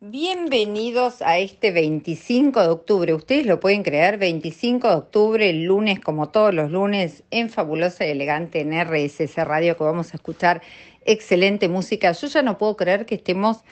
Bienvenidos a este 25 de octubre. Ustedes lo pueden creer, 25 de octubre, el lunes, como todos los lunes, en Fabulosa y Elegante en RSS Radio, que vamos a escuchar excelente música. Yo ya no puedo creer que estemos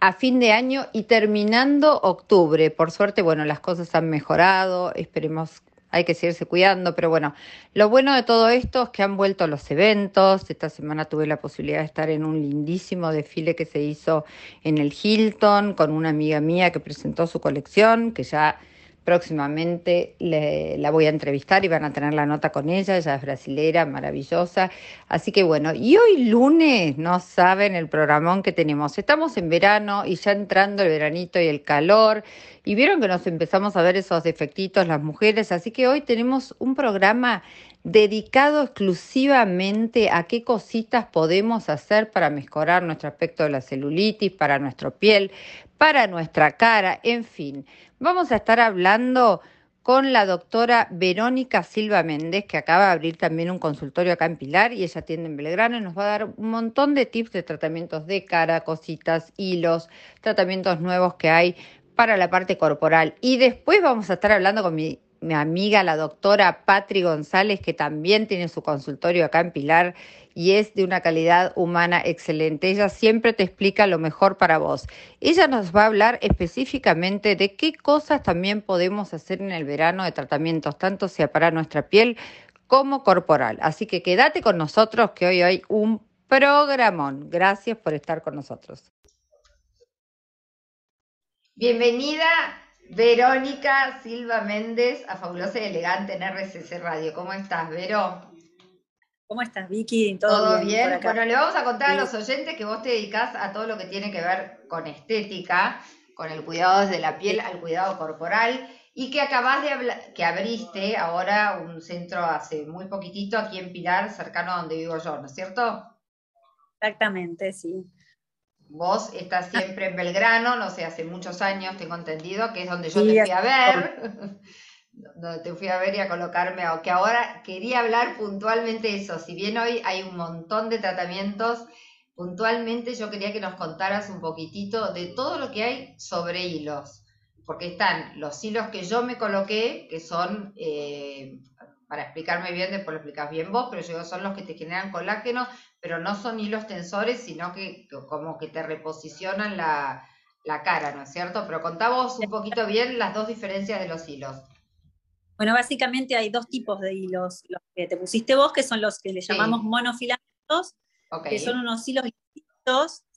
a fin de año y terminando octubre. Por suerte, bueno, las cosas han mejorado, esperemos hay que seguirse cuidando, pero bueno, lo bueno de todo esto es que han vuelto los eventos. Esta semana tuve la posibilidad de estar en un lindísimo desfile que se hizo en el Hilton con una amiga mía que presentó su colección, que ya próximamente la voy a entrevistar y van a tener la nota con ella, ella es brasilera, maravillosa. Así que bueno, y hoy lunes, no saben el programón que tenemos. Estamos en verano y ya entrando el veranito y el calor, y vieron que nos empezamos a ver esos defectitos las mujeres, así que hoy tenemos un programa dedicado exclusivamente a qué cositas podemos hacer para mejorar nuestro aspecto de la celulitis, para nuestra piel, para nuestra cara, en fin. Vamos a estar hablando con la doctora Verónica Silva Méndez, que acaba de abrir también un consultorio acá en Pilar y ella atiende en Belgrano y nos va a dar un montón de tips de tratamientos de cara, cositas, hilos, tratamientos nuevos que hay para la parte corporal. Y después vamos a estar hablando con mi mi amiga, la doctora Patri González, que también tiene su consultorio acá en Pilar y es de una calidad humana excelente. Ella siempre te explica lo mejor para vos. Ella nos va a hablar específicamente de qué cosas también podemos hacer en el verano de tratamientos, tanto sea para nuestra piel como corporal. Así que quédate con nosotros que hoy hay un programón. Gracias por estar con nosotros. Bienvenida Verónica Silva Méndez, a Fabulosa y Elegante en RCC Radio. ¿Cómo estás, Vero? ¿Cómo estás, Vicky? ¿Todo, bien? Bueno, le vamos a contar a los oyentes que vos te dedicás a todo lo que tiene que ver con estética, con el cuidado desde la piel al cuidado corporal y que acabás de hablar, que abriste ahora un centro hace muy poquitito aquí en Pilar, cercano a donde vivo yo, ¿no es cierto? Exactamente, sí. Vos estás siempre en Belgrano, no sé, hace muchos años tengo entendido, que es donde yo te fui a ver, donde te fui a ver y a colocarme, que ahora quería hablar puntualmente eso, si bien hoy hay un montón de tratamientos, puntualmente yo quería que nos contaras un poquitito de todo lo que hay sobre hilos, porque están los hilos que yo me coloqué, que son eh, para explicarme bien, después lo explicas bien vos, pero yo son los que te generan colágeno, pero no son hilos tensores, sino que como que te reposicionan la, cara, ¿no es cierto? Pero contá vos un poquito bien las dos diferencias de los hilos. Bueno, básicamente hay dos tipos de hilos. Los que te pusiste vos, que son los que le llamamos monofilamentos, que son unos hilos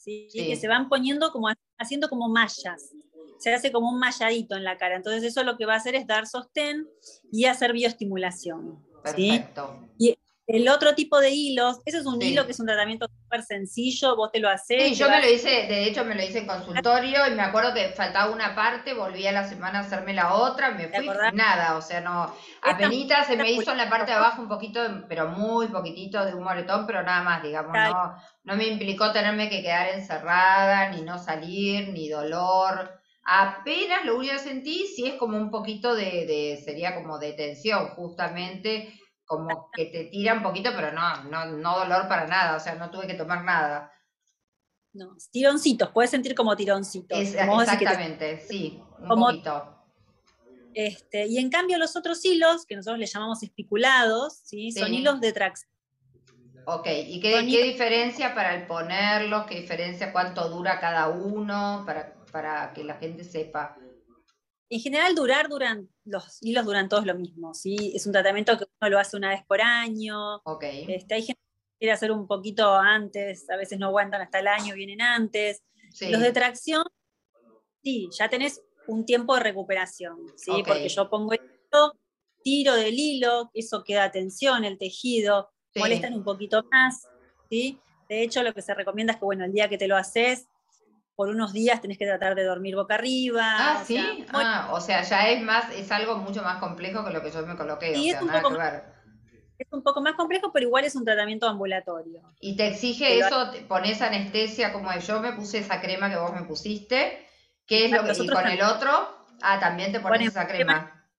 que se van poniendo como haciendo como mallas se hace como un malladito en la cara. Entonces eso lo que va a hacer es dar sostén y hacer bioestimulación. Perfecto. Y el otro tipo de hilos, ese es un hilo que es un tratamiento súper sencillo, vos te lo haces. Sí, yo me lo hice, de hecho me lo hice en consultorio y me acuerdo que faltaba una parte, volví a la semana a hacerme la otra, me fui nada, o sea, no, apenas se me hizo en la parte de abajo un poquito, pero muy poquitito de un moretón, pero nada más, digamos, no, no me implicó tenerme que quedar encerrada, ni no salir, ni dolor. Apenas lo único que sentí, sí es como un poquito de, sería como de tensión, justamente, como que te tira un poquito, pero no, no, dolor para nada, o sea, no tuve que tomar nada. No, tironcitos, puedes sentir como tironcitos. exactamente, sí, un poquito. Este, y en cambio los otros hilos, que nosotros le llamamos espiculados, ¿sí? son hilos de tracción. Ok, ¿y qué, qué diferencia para el ponerlos? ¿Qué diferencia? ¿Cuánto dura cada uno? Para para que la gente sepa? En general, durar, duran, los hilos duran todos lo mismo, ¿sí? Es un tratamiento que uno lo hace una vez por año. Ok. Este, hay gente que quiere hacer un poquito antes, a veces no aguantan hasta el año, vienen antes. Los de tracción, sí, ya tenés un tiempo de recuperación, ¿sí? Porque yo pongo esto, tiro del hilo, eso queda tensión, el tejido, molestan un poquito más, ¿sí? De hecho, lo que se recomienda es que, bueno, el día que te lo haces, por unos días tenés que tratar de dormir boca arriba. Ah, sí. ah, o sea, ya es más, es algo mucho más complejo que lo que yo me coloqué. o sea, nada que ver. Es un poco más complejo, pero igual es un tratamiento ambulatorio. ¿Y te exige eso? ¿Pones anestesia como yo me puse esa crema que vos me pusiste? ¿Qué es lo que y con el otro? Ah, también te pones esa crema.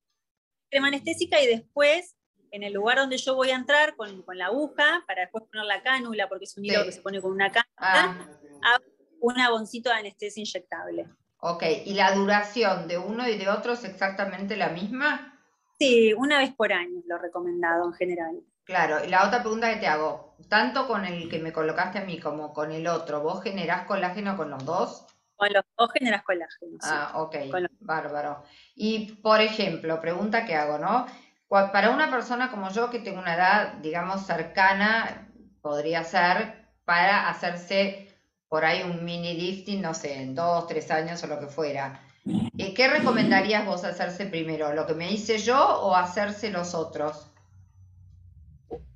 crema. anestésica y después en el lugar donde yo voy a entrar con, la aguja, para después poner la cánula, porque es un hilo que se pone con una cánula, ah un aboncito de anestesia inyectable. Ok, ¿y la duración de uno y de otro es exactamente la misma? Sí, una vez por año lo recomendado en general. Claro, y la otra pregunta que te hago, tanto con el que me colocaste a mí como con el otro, ¿vos generás colágeno con los dos? Con los dos generas colágeno. Ah, ok, bárbaro. Y por ejemplo, pregunta que hago, ¿no? Para una persona como yo que tengo una edad, digamos, cercana, podría ser para hacerse por ahí un mini lifting, no sé, en dos, tres años o lo que fuera. Eh, ¿Qué recomendarías vos hacerse primero? ¿Lo que me hice yo o hacerse los otros?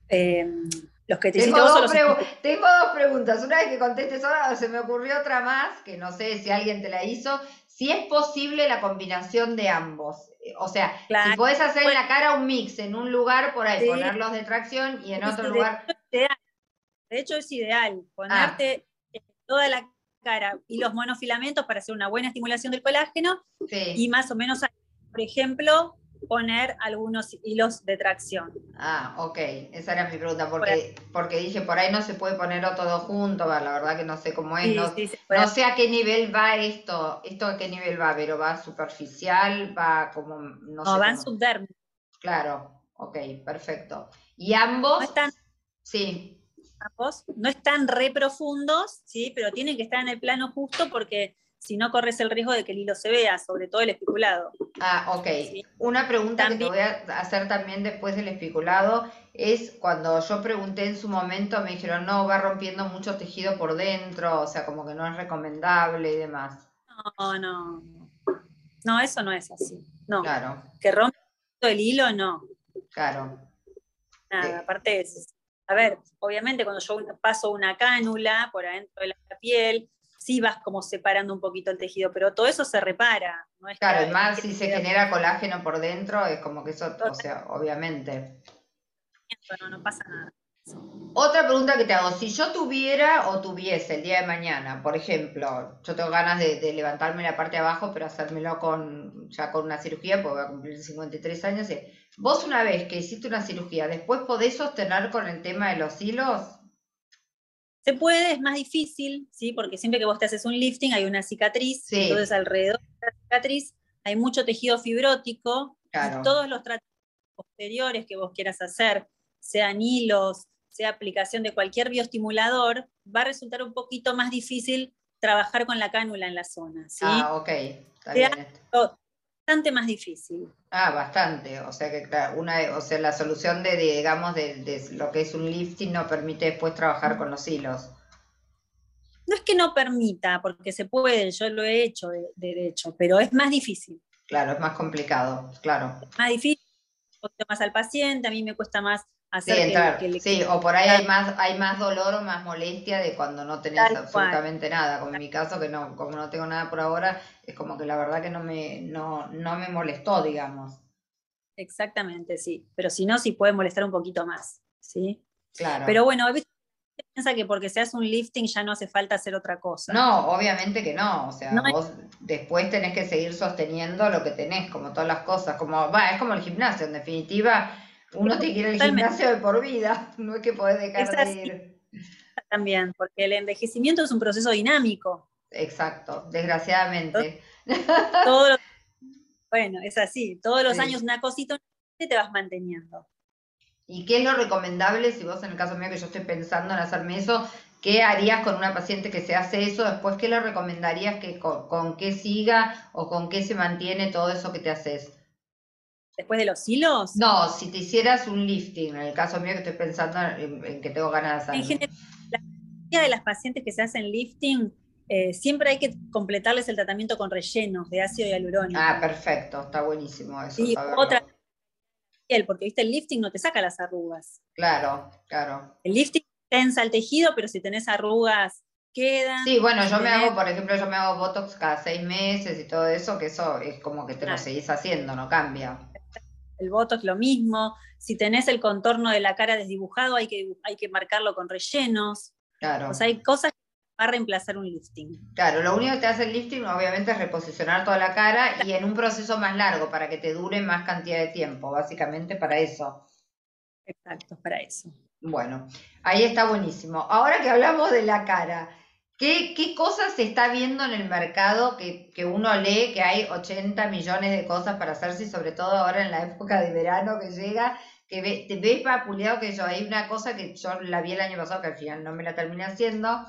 Em, los que te tengo, dos tengo dos preguntas. Una vez que contestes ahora, se me ocurrió otra más, que no sé si alguien te la hizo. Si es posible la combinación de ambos. O sea, si podés hacer en la cara un mix en un lugar, por ahí ponerlos de tracción y en otro lugar. De hecho, es ideal ponerte ah. Toda la cara y los monofilamentos para hacer una buena estimulación del colágeno y más o menos, por ejemplo, poner algunos hilos de tracción. Ah, ok, esa era mi pregunta, porque, porque dije, por ahí no se puede poner todo junto, la verdad que no sé cómo es, no, sé a qué nivel va esto, esto a qué nivel va, pero va superficial, va como, no, no va en subdérmico. Claro, ok, perfecto. Y ambos... No están, sí. No están re profundos, sí, pero tienen que estar en el plano justo porque si no corres el riesgo de que el hilo se vea, sobre todo el especulado. Ah, ok. Una pregunta que te voy a hacer también después del especulado es cuando yo pregunté en su momento, me dijeron, no, va rompiendo mucho tejido por dentro, o sea, como que no es recomendable y demás. No, no. No, eso no es así. No. Claro. Que rompe el hilo, no. Claro. Nada, aparte es, a ver, obviamente cuando yo paso una cánula por adentro de la piel, sí vas como separando un poquito el tejido, pero todo eso se repara. No es claro, más si se genera colágeno por dentro, es como que eso, o sea, obviamente. No, no pasa nada. Otra pregunta que te hago, si yo tuviera o tuviese el día de mañana, por ejemplo, yo tengo ganas de, levantarme la parte de abajo, pero hacérmelo con ya con una cirugía, porque voy a cumplir 53 años, y vos una vez que hiciste una cirugía, ¿después podés sostener con el tema de los hilos? Se puede, es más difícil, ¿sí? Porque siempre que vos te haces un lifting hay una cicatriz, entonces alrededor de la cicatriz hay mucho tejido fibrótico todos los tratamientos posteriores que vos quieras hacer, sean hilos, sea aplicación de cualquier bioestimulador, va a resultar un poquito más difícil trabajar con la cánula en la zona. ¿sí? Ah, ok. Está bien bastante más difícil. Ah, bastante. O sea que una, o sea, la solución de, digamos, de, lo que es un lifting no permite después trabajar con los hilos. No es que no permita, porque se puede, yo lo he hecho de, hecho, pero es más difícil. Claro, es más complicado, claro. Es más difícil, más al paciente, a mí me cuesta más sí, sí, o por ahí hay más, hay más dolor o más molestia de cuando no tenés absolutamente nada. Como en mi caso, que no, como no tengo nada por ahora, es como que la verdad que no me, no, no me molestó, digamos. Exactamente, sí. Pero si no, sí puede molestar un poquito más, ¿sí? Claro. Pero bueno, a veces piensa que porque se hace un lifting ya no hace falta hacer otra cosa. No, obviamente que no. O sea, vos después tenés que seguir sosteniendo lo que tenés, como todas las cosas. Como, va, es como el gimnasio, en definitiva uno te quiere el gimnasio de por vida, no es que podés dejar de ir. También, porque el envejecimiento es un proceso dinámico. Exacto, desgraciadamente. bueno, es así, todos los años una cosita te vas manteniendo. ¿Y qué es lo recomendable si vos en el caso mío que yo estoy pensando en hacerme eso, qué harías con una paciente que se hace eso? Después, ¿qué le recomendarías que con qué siga o con qué se mantiene todo eso que te haces? Después de los hilos? No, si te hicieras un lifting, en el caso mío que estoy pensando en, que tengo ganas de hacer. En general, la mayoría de las pacientes que se hacen lifting, eh, siempre hay que completarles el tratamiento con rellenos de ácido hialurónico. Ah, perfecto, está buenísimo eso. Y otra porque viste el lifting no te saca las arrugas. Claro, claro. El lifting tensa el tejido, pero si tenés arrugas quedan. Sí, bueno, yo me hago, por ejemplo, yo me hago Botox cada seis meses y todo eso, que eso es como que te lo seguís haciendo, no cambia el Botox lo mismo. Si tenés el contorno de la cara desdibujado, hay que, hay que marcarlo con rellenos. Claro. O sea, hay cosas que van a reemplazar un lifting. Claro, lo único que te hace el lifting obviamente es reposicionar toda la cara y en un proceso más largo para que te dure más cantidad de tiempo, básicamente para eso. Exacto, para eso. Bueno, ahí está buenísimo. Ahora que hablamos de la cara, ¿Qué, ¿Qué, cosas se está viendo en el mercado que, que, uno lee que hay 80 millones de cosas para hacerse, sobre todo ahora en la época de verano que llega, que ve, te ves vapuleado que yo, hay una cosa que yo la vi el año pasado que al final no me la terminé haciendo,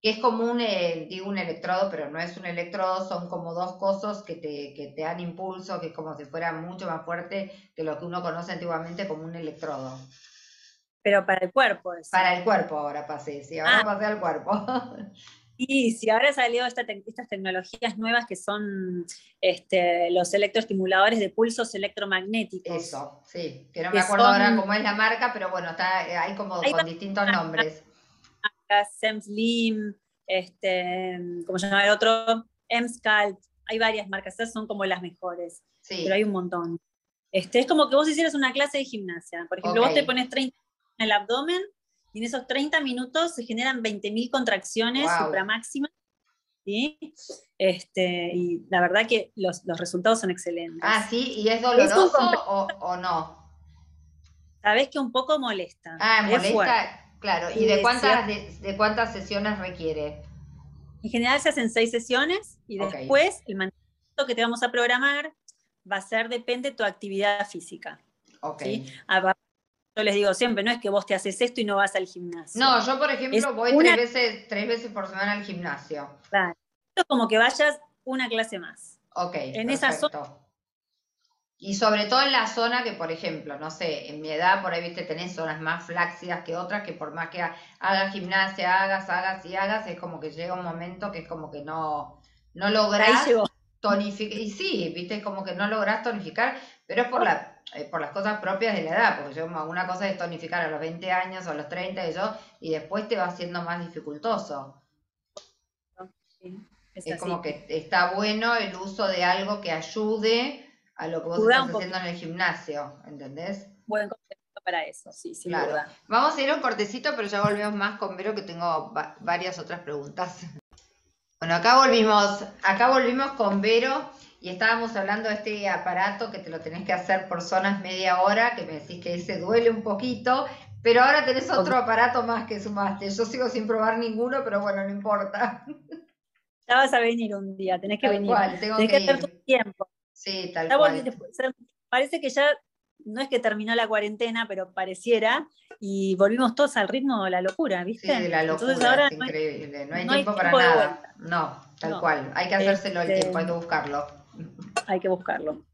que es como un, eh, digo un electrodo, pero no es un electrodo, son como dos cosas que te, que te dan impulso, que es como si fuera mucho más fuerte que lo que uno conoce antiguamente como un electrodo. Pero para el cuerpo. Para el cuerpo ahora pasé, sí, ahora ah. pasé al cuerpo. Y si ahora salió esta estas tecnologías nuevas que son este, los electroestimuladores de pulsos electromagnéticos. Eso, sí, que no me acuerdo ahora cómo es la marca, pero bueno, está, hay como con distintos nombres. SemSlim, este, ¿cómo se llama el otro? Emscalp, hay varias marcas, esas son como las mejores, sí. pero hay un montón. Este, es como que vos hicieras una clase de gimnasia. Por ejemplo, vos te pones 30 en el abdomen y en esos 30 minutos se generan 20.000 contracciones supramáximas. ¿sí? Este, y la verdad que los, resultados son excelentes. Ah, sí, ¿y es doloroso o, no? Sabes que un poco molesta. Ah, molesta, claro. ¿Y de cuántas, de, cuántas sesiones requiere? En general se hacen seis sesiones y después el mantenimiento que te vamos a programar va a ser, depende de tu actividad física. Ok. ¿sí? Yo les digo siempre, no es que vos te haces esto y no vas al gimnasio. No, yo por ejemplo voy tres, veces, tres veces por semana al gimnasio. Claro. Es como que vayas una clase más. Ok. En esa zona. Y sobre todo en la zona que, por ejemplo, no sé, en mi edad por ahí, viste, tenés zonas más flácidas que otras, que por más que hagas gimnasia, hagas, hagas y hagas, es como que llega un momento que es como que no, no lográs tonificar. Y sí, viste, es como que no lográs tonificar, pero es por la por las cosas propias de la edad, porque yo, una cosa es tonificar a los 20 años o a los 30 y yo, y después te va haciendo más dificultoso. es, como que está bueno el uso de algo que ayude a lo que vos estás haciendo en el gimnasio, ¿entendés? Buen concepto para eso, sí, sin claro. Vamos a ir a un cortecito, pero ya volvemos más con Vero, que tengo varias otras preguntas. Bueno, acá volvimos, acá volvimos con Vero y estábamos hablando de este aparato que te lo tenés que hacer por zonas media hora, que me decís que ese duele un poquito, pero ahora tenés otro aparato más que sumaste. Yo sigo sin probar ninguno, pero bueno, no importa. Ya vas a venir un día, tenés que venir. tengo tenés que, hacer tu tiempo. Sí, tal cual. Parece que ya no es que terminó la cuarentena, pero pareciera, y volvimos todos al ritmo de la locura, ¿viste? Sí, de la locura, Entonces ahora es increíble, no hay, tiempo para nada. No, tal cual, hay que hacérselo el tiempo, hay que buscarlo hay que buscarlo.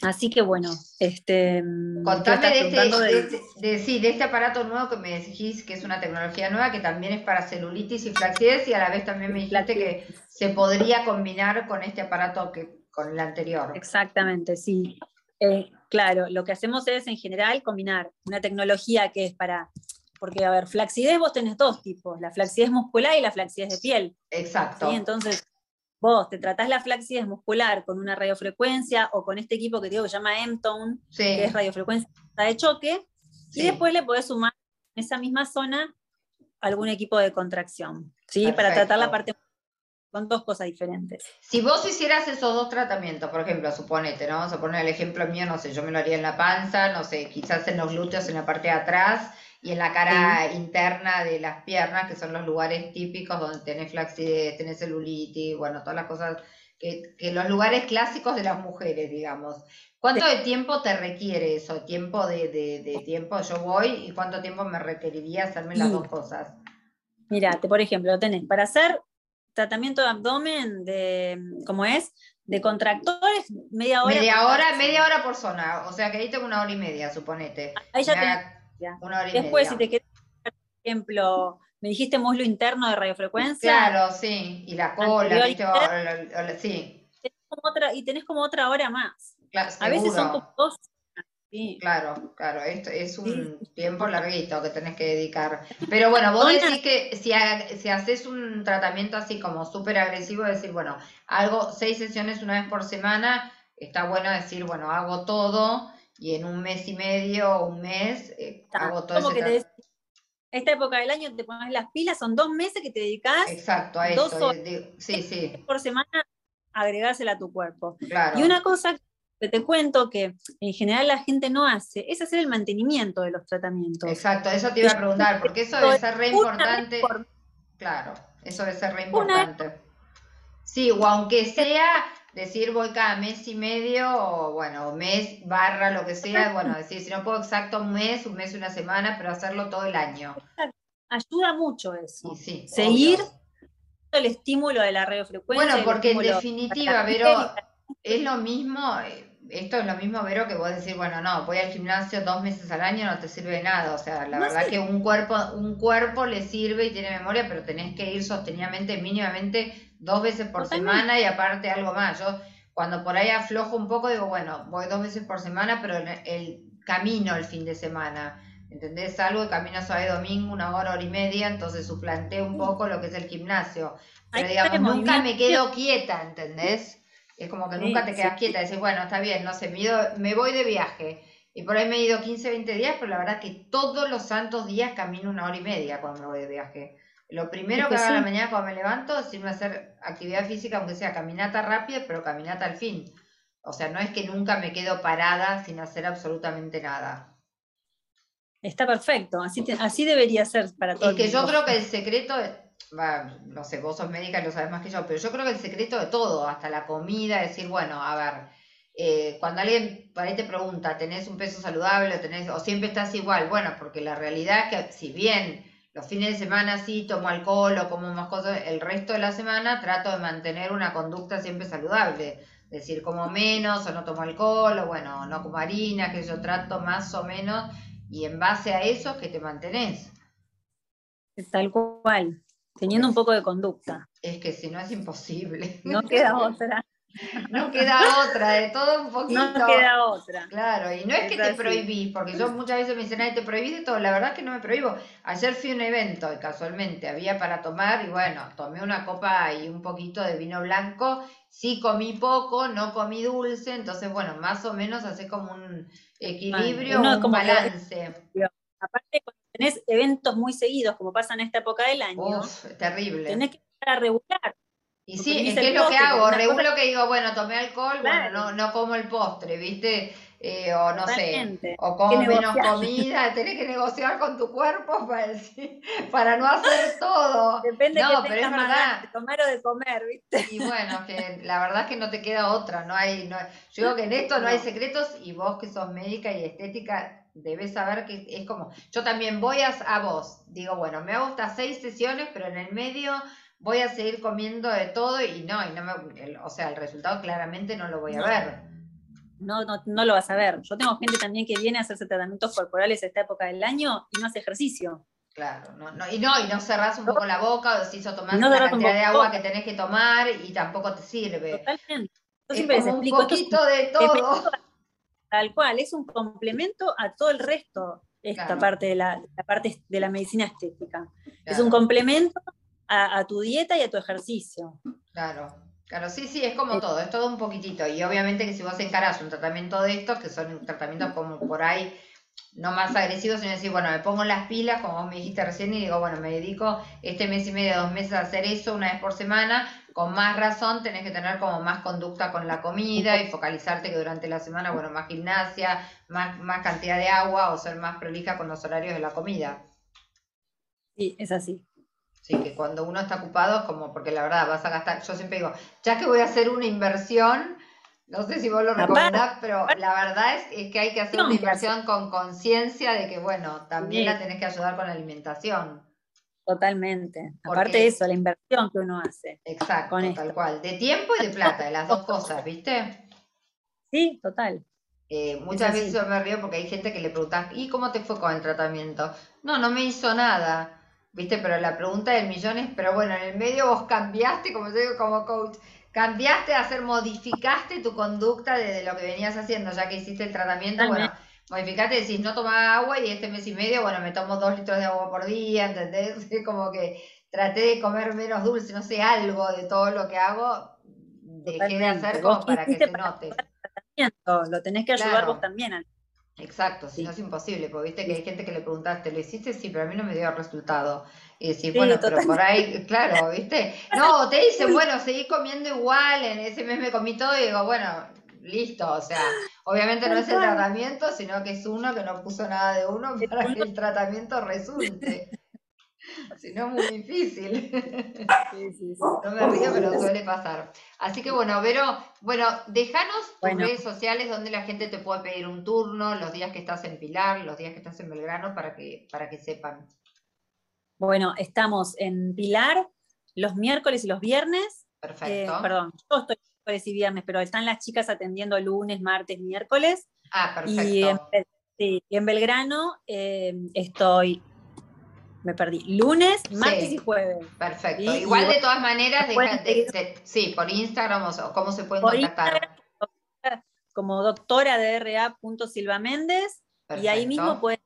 Así que bueno, este. Contame de este, de, sí, de este aparato nuevo que me decís que es una tecnología nueva que también es para celulitis y flacidez y a la vez también me dijiste que se podría combinar con este aparato que con el anterior. Exactamente, sí. Eh, claro, lo que hacemos es en general combinar una tecnología que es para porque, a ver, flacidez vos tenés dos tipos, la flacidez muscular y la flacidez de piel. Exacto. ¿sí? Entonces, vos te tratás la flacidez muscular con una radiofrecuencia o con este equipo que digo que se llama M-Tone, que es radiofrecuencia de choque, y después le podés sumar en esa misma zona algún equipo de contracción, ¿sí? Para tratar la parte con dos cosas diferentes. Si vos hicieras esos dos tratamientos, por ejemplo, suponete, ¿no? Vamos a poner el ejemplo mío, no sé, yo me lo haría en la panza, no sé, quizás en los glúteos en la parte de atrás, y en la cara interna de las piernas, que son los lugares típicos donde tenés flacidez, tenés celulitis, bueno, todas las cosas, que, que los lugares clásicos de las mujeres, digamos. ¿Cuánto de tiempo te requiere eso? ¿Tiempo de, de, tiempo yo voy y cuánto tiempo me requeriría hacerme las dos cosas? Mira, por ejemplo, tenés para hacer tratamiento de abdomen, de, ¿cómo es? De contractores, media hora. Media hora, media hora por zona, o sea que ahí tengo una hora y media, suponete. Ahí ya Después, si te quedas, por ejemplo, me dijiste muslo interno de radiofrecuencia. Claro, sí, y la cola, sí. y tenés como otra hora más. a veces son como dos. Sí. Claro, claro, esto es un tiempo larguito que tenés que dedicar. Pero bueno, vos decís que si, si haces un tratamiento así como súper agresivo, decir, bueno, algo, seis sesiones una vez por semana, está bueno decir, bueno, hago todo y en un mes y medio o un mes eh, hago todo como que esta época del año te pones las pilas, son dos meses que te dedicas Exacto, a dos horas sí, sí. por semana agregársela a tu cuerpo. Y una cosa que te cuento que en general la gente no hace es hacer el mantenimiento de los tratamientos. Exacto, eso te iba a preguntar, porque eso debe ser re importante. Claro. Eso debe ser re importante. Sí, o aunque sea decir voy cada mes y medio, o bueno, mes barra lo que sea, bueno, decir si no puedo exacto un mes, un mes una semana, pero hacerlo todo el año. Ayuda mucho eso. Sí, Seguir el estímulo de la radiofrecuencia. Bueno, porque en definitiva, Vero, es lo mismo, eh, esto es lo mismo, Vero, que vos decir, bueno, no, voy al gimnasio dos meses al año, no te sirve de nada. O sea, la verdad que un cuerpo, un cuerpo le sirve y tiene memoria, pero tenés que ir sostenidamente, mínimamente, dos veces por semana y aparte algo más. Yo cuando por ahí aflojo un poco, digo, bueno, voy dos veces por semana, pero el, camino el fin de semana. ¿Entendés? Salgo de camino sábado domingo, una hora, hora y media, entonces suplanté un poco lo que es el gimnasio. Pero digamos, nunca me quedo quieta, ¿entendés? Es como que nunca te quedas quieta, decís, bueno, está bien, no sé, me, me voy de viaje. Y por ahí me he ido 15, 20 días, pero la verdad que todos los santos días camino una hora y media cuando me voy de viaje. Lo primero que, hago a la mañana cuando me levanto es irme a hacer actividad física, aunque sea caminata rápida, pero caminata al fin. O sea, no es que nunca me quedo parada sin hacer absolutamente nada. Está perfecto, así, así debería ser para todos. Es que yo creo que el secreto, no sé, vos sos médica y lo sabes más que yo, pero yo creo que el secreto de todo, hasta la comida, decir, bueno, a ver, eh, cuando alguien por ahí te pregunta, ¿tenés un peso saludable o, tenés, o siempre estás igual? Bueno, porque la realidad es que si bien los fines de semana sí tomo alcohol o como más cosas, el resto de la semana trato de mantener una conducta siempre saludable. Es decir, como menos o no tomo alcohol o bueno, no como harina, que yo trato más o menos y en base a eso es que te mantenés. Tal cual, teniendo un poco de conducta. Es que si no es imposible. No queda otra. No queda otra, de todo un poquito. No queda otra. Claro, y no es, que te prohibís, porque yo muchas veces me dicen, ay, te prohibís de todo. La verdad es que no me prohíbo. Ayer fui a un evento y casualmente había para tomar y bueno, tomé una copa y un poquito de vino blanco. Sí comí poco, no comí dulce, entonces bueno, más o menos hace como un equilibrio, un balance. aparte, cuando tenés eventos muy seguidos, como pasa en esta época del año, terrible. tenés que estar a regular y sí, es que es lo que hago, regulo que digo, bueno, tomé alcohol, bueno, no, no como el postre, ¿viste? Eh, o no sé, o como menos comida, tenés que negociar con tu cuerpo para, para no hacer todo. Depende no, que pero es verdad. de tomar o de comer, ¿viste? Y bueno, que la verdad es que no te queda otra, no hay, no, yo digo que en esto no, hay secretos y vos que sos médica y estética debes saber que es como, yo también voy a, a vos, digo, bueno, me hago estas seis sesiones, pero en el medio voy a seguir comiendo de todo y no, y no me, o sea, el resultado claramente no lo voy a ver. No, no, no lo vas a ver. Yo tengo gente también que viene a hacerse tratamientos corporales a esta época del año y no hace ejercicio. Claro, no, no, y no, y no cerrás un poco la boca o decís o tomás la cantidad de agua que tenés que tomar y tampoco te sirve. Totalmente. Yo siempre les explico. Un poquito de todo. Tal cual, es un complemento a todo el resto, esta parte de la, parte de la medicina estética. Es un complemento a, tu dieta y a tu ejercicio. Claro, claro, sí, sí, es como todo, es todo un poquitito. Y obviamente que si vos encarás un tratamiento de estos, que son tratamientos como por ahí no más agresivos, sino decir, bueno, me pongo las pilas, como vos me dijiste recién, y digo, bueno, me dedico este mes y medio, dos meses a hacer eso una vez por semana, con más razón tenés que tener como más conducta con la comida y focalizarte que durante la semana, bueno, más gimnasia, más, más cantidad de agua o ser más prolija con los horarios de la comida. Sí, es así. Sí, que cuando uno está ocupado es como, porque la verdad vas a gastar, yo siempre digo, ya que voy a hacer una inversión, no sé si vos lo recomendás, pero la verdad es, que hay que hacer una inversión con conciencia de que, bueno, también la tenés que ayudar con la alimentación. Totalmente. Aparte de eso, la inversión que uno hace. Exacto, tal cual. De tiempo y de plata, de las dos cosas, ¿viste? Sí, total. Eh, muchas veces yo me río porque hay gente que le pregunta, ¿y cómo te fue con el tratamiento? No, no me hizo nada. ¿viste? Pero la pregunta del millón es, pero bueno, en el medio vos cambiaste, como yo digo como coach, cambiaste a hacer, modificaste tu conducta desde lo que venías haciendo, ya que hiciste el tratamiento, bueno, modificaste, decís, no tomaba agua y este mes y medio, bueno, me tomo dos litros de agua por día, ¿entendés? Como que traté de comer menos dulce, no sé, algo de todo lo que hago, dejé de hacer como para que se note. Lo tenés que ayudar vos también Exacto, si no es imposible, porque viste que hay gente que le preguntaste, ¿lo hiciste? Sí, pero a mí no me dio resultado. Y decís, bueno, pero por ahí, claro, ¿viste? No, te dicen, bueno, seguí comiendo igual, en ese mes me comí todo y digo, bueno, listo, o sea, obviamente no es el tratamiento, sino que es uno que no puso nada de uno para que el tratamiento resulte. si no, muy difícil. No me río, pero suele pasar. Así que bueno, Vero, bueno, déjanos tus redes sociales donde la gente te puede pedir un turno, los días que estás en Pilar, los días que estás en Belgrano, para que, para que sepan. Bueno, estamos en Pilar los miércoles y los viernes. Perfecto. Eh, perdón, yo estoy miércoles y viernes, pero están las chicas atendiendo lunes, martes, miércoles. Ah, perfecto. Y en, Belgrano eh, estoy me perdí. Lunes, martes y jueves. Perfecto. Igual de todas maneras, sí, por Instagram o cómo se pueden contactar. como doctora de RA. Silva Méndez y ahí mismo pueden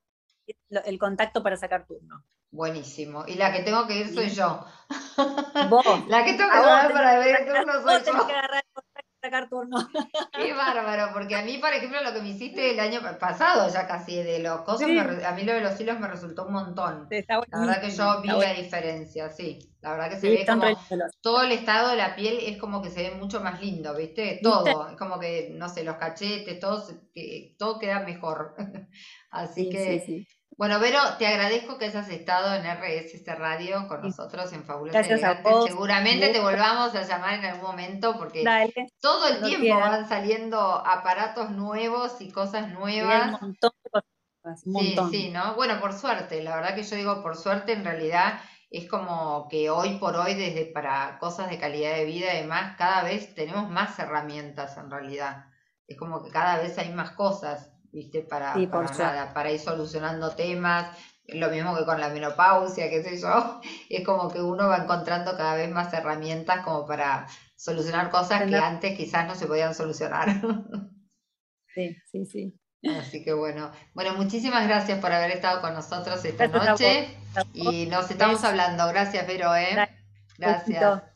el contacto para sacar turno. Buenísimo. Y la que tengo que ir soy yo. Vos. la que tengo que ir para ver turno soy yo sacar turno. Qué bárbaro, porque a mí, por ejemplo, lo que me hiciste el año pasado, ya casi de los cosas, a mí lo de los hilos me resultó un montón. la verdad que yo vi la diferencia, sí. La verdad que se ve como todo el estado de la piel es como que se ve mucho más lindo, ¿viste? Todo, es como que, no sé, los cachetes, todo, todo queda mejor. Así que bueno, Vero, te agradezco que hayas estado en RSS Radio con nosotros en Fabulosa Elegante. Seguramente te volvamos a llamar en algún momento porque todo el tiempo van saliendo aparatos nuevos y cosas nuevas. un montón de cosas. Sí, sí, ¿no? Bueno, por suerte, la verdad que yo digo por suerte, en realidad es como que hoy por hoy, desde para cosas de calidad de vida y demás, cada vez tenemos más herramientas en realidad. Es como que cada vez hay más cosas. ¿Viste? Para, para, para ir solucionando temas, lo mismo que con la menopausia, qué sé yo, es como que uno va encontrando cada vez más herramientas como para solucionar cosas que antes quizás no se podían solucionar. Sí, sí, sí. Así que bueno, bueno, muchísimas gracias por haber estado con nosotros esta noche y nos estamos hablando. Gracias, Vero, ¿eh? Gracias.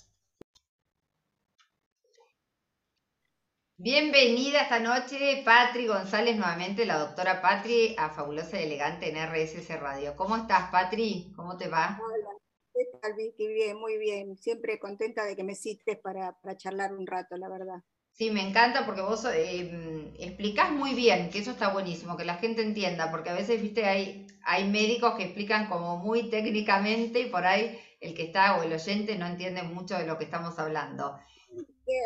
Bienvenida esta noche, Patri González, nuevamente la doctora Patri, a Fabulosa y Elegante en RSS Radio. ¿Cómo estás, Patri? ¿Cómo te va? Hola, ¿qué tal, Vicky? Bien, muy bien. Siempre contenta de que me cites para, charlar un rato, la verdad. Sí, me encanta porque vos eh, explicás muy bien, que eso está buenísimo, que la gente entienda, porque a veces, viste, hay, hay médicos que explican como muy técnicamente y por ahí el que está o el oyente no entiende mucho de lo que estamos hablando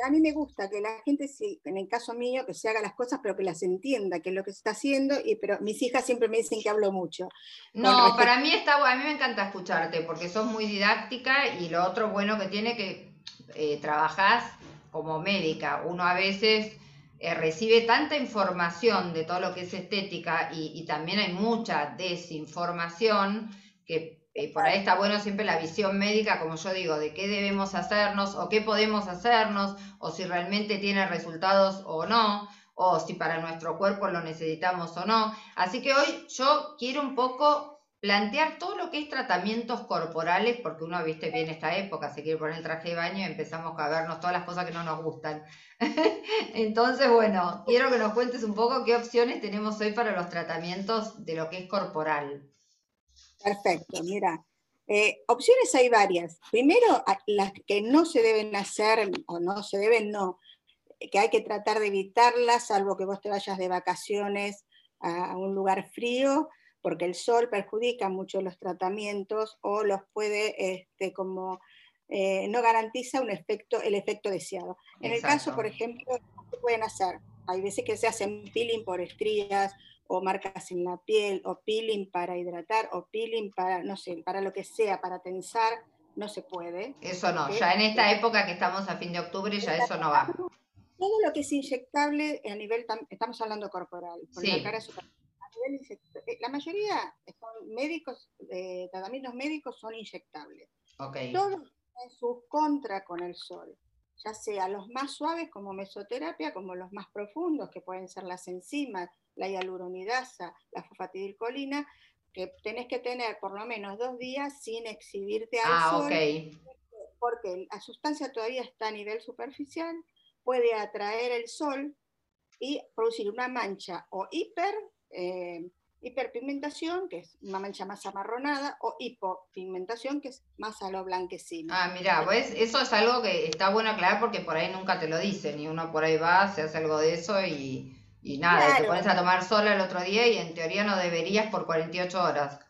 a mí me gusta que la gente, en el caso mío, que se haga las cosas, pero que las entienda, que es lo que se está haciendo, y, pero mis hijas siempre me dicen que hablo mucho. No, para mí está, a mí me encanta escucharte, porque sos muy didáctica y lo otro bueno que tiene que eh, trabajás como médica. Uno a veces eh, recibe tanta información de todo lo que es estética y, y también hay mucha desinformación que eh, por ahí está bueno siempre la visión médica, como yo digo, de qué debemos hacernos o qué podemos hacernos, o si realmente tiene resultados o no, o si para nuestro cuerpo lo necesitamos o no. Así que hoy yo quiero un poco plantear todo lo que es tratamientos corporales, porque uno, viste, bien esta época, se quiere poner el traje de baño y empezamos a vernos todas las cosas que no nos gustan. Entonces, bueno, quiero que nos cuentes un poco qué opciones tenemos hoy para los tratamientos de lo que es corporal. Perfecto, mira. Eh, opciones hay varias. Primero, las que no se deben hacer, o no se deben, no, que hay que tratar de evitarlas, salvo que vos te vayas de vacaciones a un lugar frío, porque el sol perjudica mucho los tratamientos o los puede, este, como, eh, no garantiza un efecto, el efecto deseado. En el caso, por ejemplo, ¿qué pueden hacer? Hay veces que se hacen peeling por estrías o marcas en la piel, o peeling para hidratar, o peeling para, no sé, para lo que sea, para tensar, no se puede. Eso no, ya en esta época que estamos a fin de octubre, ya eso no va. Todo lo que es inyectable a nivel, estamos hablando corporal, la cara eh, la mayoría son médicos, eh, tratamientos médicos son inyectables. Okay. Todos en sus contra con el sol ya sea los más suaves como mesoterapia, como los más profundos, que pueden ser las enzimas, la hialuronidasa, la fosfatidilcolina, que tenés que tener por lo menos dos días sin exhibirte al ah, sol, porque la sustancia todavía está a nivel superficial, puede atraer el sol y producir una mancha o hiper, eh, hiperpigmentación, que es una mancha más amarronada, o hipopigmentación, que es más a lo blanquecino. Ah, mira, pues eso es algo que está bueno aclarar porque por ahí nunca te lo dicen y uno por ahí va, se hace algo de eso y y nada, te pones a tomar sol el otro día y en teoría no deberías por 48 horas.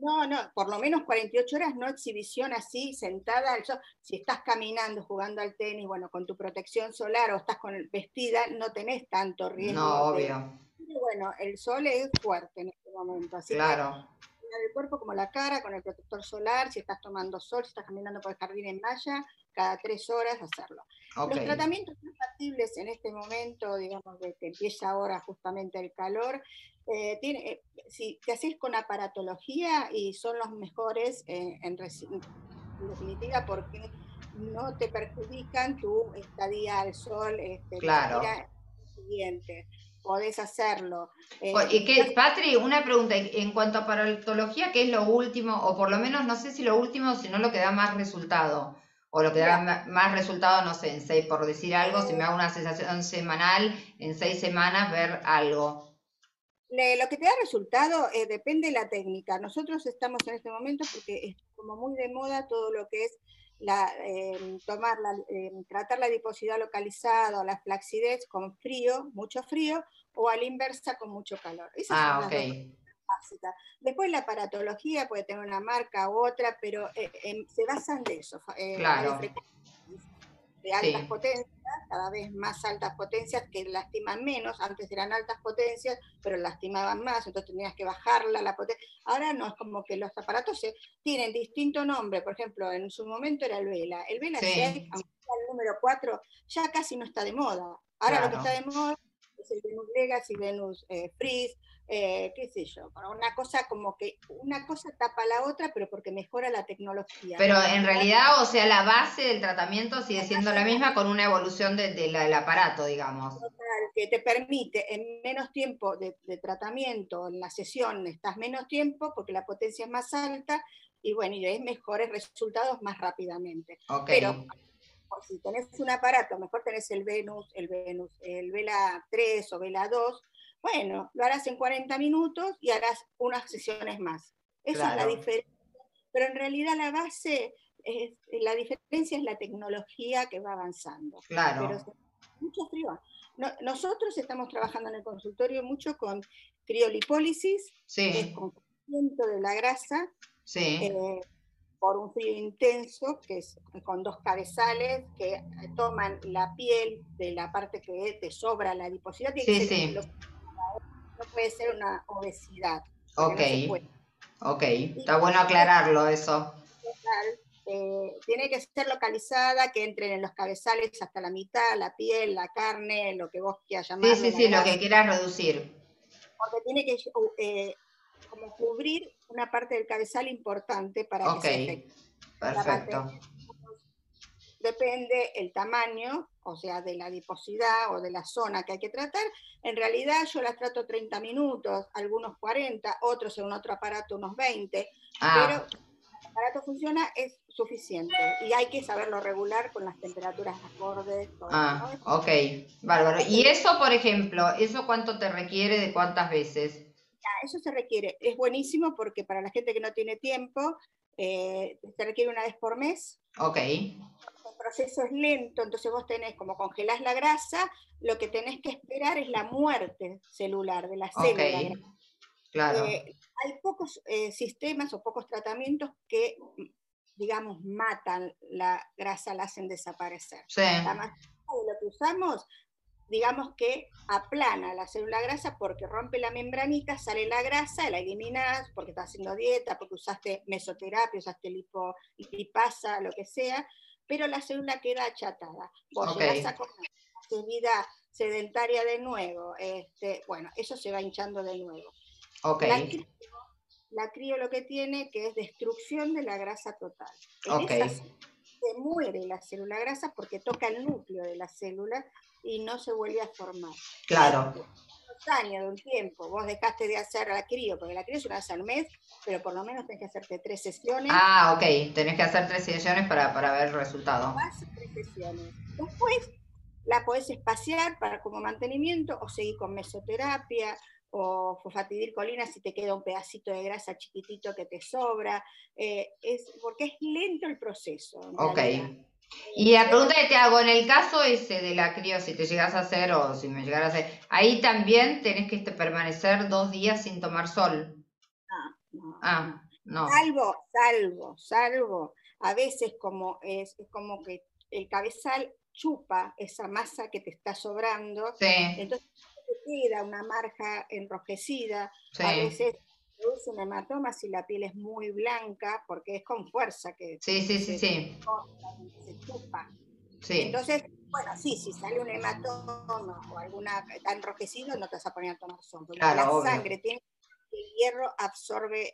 No, no, por lo menos 48 horas, no exhibición así, sentada al sol. Si estás caminando, jugando al tenis, bueno, con tu protección solar o estás con vestida, no tenés tanto riesgo. No, obvio. bueno, el sol es fuerte en este momento, así claro. el cuerpo como la cara, con el protector solar, si estás tomando sol, si estás caminando por el jardín en malla, cada tres horas hacerlo. Los tratamientos más factibles en este momento, digamos, de que empieza ahora justamente el calor, eh, tiene, eh, si te haces con aparatología y son los mejores eh, en, definitiva porque no te perjudican tu estadía al sol este, claro. siguiente. Podés hacerlo. ¿Y qué, Patri, una pregunta, en cuanto a aparatología, ¿qué es lo último, o por lo menos no sé si lo último, sino lo que da más resultado? O lo que da más resultado, no sé, en seis, por decir algo, si me hago una sensación semanal, en seis semanas ver algo lo que te da resultado eh, depende de la técnica. Nosotros estamos en este momento porque es como muy de moda todo lo que es la, em, tomar la, em, tratar la adiposidad localizada o la flacidez con frío, mucho frío, o a la inversa con mucho calor. ah, ok. Después la aparatología puede tener una marca u otra, pero eh, se basan de eso. Eh, claro de altas potencias, cada vez más altas potencias que lastiman menos, antes eran altas potencias, pero lastimaban más, entonces tenías que bajarla la potencia. Ahora no, es como que los aparatos tienen distinto nombre, por ejemplo, en su momento era el Vela. El Vela 6, aunque sea el número 4, ya casi no está de moda. Ahora lo que está de moda el Venus Legacy, Venus eh, Freeze, eh, qué sé yo, una cosa como que una cosa tapa la otra, pero porque mejora la tecnología. Pero en realidad, o sea, la base del tratamiento sigue siendo la misma con una evolución del aparato, digamos. que te permite en menos tiempo de, tratamiento, en la sesión estás menos tiempo porque la potencia es más alta y bueno, y ves mejores resultados más rápidamente. Pero si tenés un aparato, mejor tenés el Venus, el Venus, el Vela 3 o Vela 2, bueno, lo harás en 40 minutos y harás unas sesiones más. Esa es la diferencia. Pero en realidad la base, es, la diferencia es la tecnología que va avanzando. Claro. Pero mucho frío. nosotros estamos trabajando en el consultorio mucho con criolipólisis, sí. que es con de la grasa, sí. Eh, por un frío intenso, que es con dos cabezales que toman la piel de la parte que te sobra la adiposidad. Sí, sí no puede ser una obesidad. Ok, ok, está bueno aclararlo eso. Eh, tiene que ser localizada, que entren en los cabezales hasta la mitad, la piel, la carne, lo que vos quieras llamar. Sí, sí, sí, lo que quieras reducir. Porque tiene que eh, como cubrir una parte del cabezal importante para que se. Perfecto depende el tamaño, o sea, de la adiposidad o de la zona que hay que tratar. En realidad yo las trato 30 minutos, algunos 40, otros en otro aparato unos 20, ah. pero el aparato funciona es suficiente y hay que saberlo regular con las temperaturas acordes. ah, ok, bárbaro. ¿Y eso, por ejemplo, eso cuánto te requiere de cuántas veces? Eso se requiere, es buenísimo porque para la gente que no tiene tiempo, eh, se requiere una vez por mes. Ok proceso es lento, entonces vos tenés, como congelás la grasa, lo que tenés que esperar es la muerte celular de la célula. Claro. Eh, hay pocos eh, sistemas o pocos tratamientos que, digamos, matan la grasa, la hacen desaparecer. La mayoría de lo que usamos, digamos que aplana la célula grasa porque rompe la membranita, sale la grasa, la eliminas porque estás haciendo dieta, porque usaste mesoterapia, usaste lipo, lipasa, lo que sea, pero la célula queda achatada. Vos okay. a tu vida sedentaria de nuevo, este, bueno, eso se va hinchando de nuevo. La, crío, lo que tiene que es destrucción de la grasa total. En se muere la célula grasa porque toca el núcleo de la célula y no se vuelve a formar. Claro años, de un tiempo, vos dejaste de hacer la crío, porque la crío es una vez al mes, pero por lo menos tenés que hacerte tres sesiones. Ah, ok, tenés que hacer tres sesiones para, para ver el resultado. tres sesiones. Después la podés espaciar para como mantenimiento o seguir con mesoterapia o fosfatidilcolina si te queda un pedacito de grasa chiquitito que te sobra, eh, es, porque es lento el proceso. Ok. Y la pregunta que te hago, en el caso ese de la crío, si te llegas a hacer o si me llegaras a hacer, ahí también tenés que este, permanecer dos días sin tomar sol. Ah, no, ah. No. Salvo, salvo, salvo. A veces como es, como que el cabezal chupa esa masa que te está sobrando. Entonces te queda una marja enrojecida. A veces produce un hematoma si la piel es muy blanca, porque es con fuerza que sí, sí, sí, sí. se chupa. Sí. Entonces, bueno, sí, si sale un hematoma o alguna tan enrojecido, no te vas a poner a tomar sol. la sangre tiene el hierro absorbe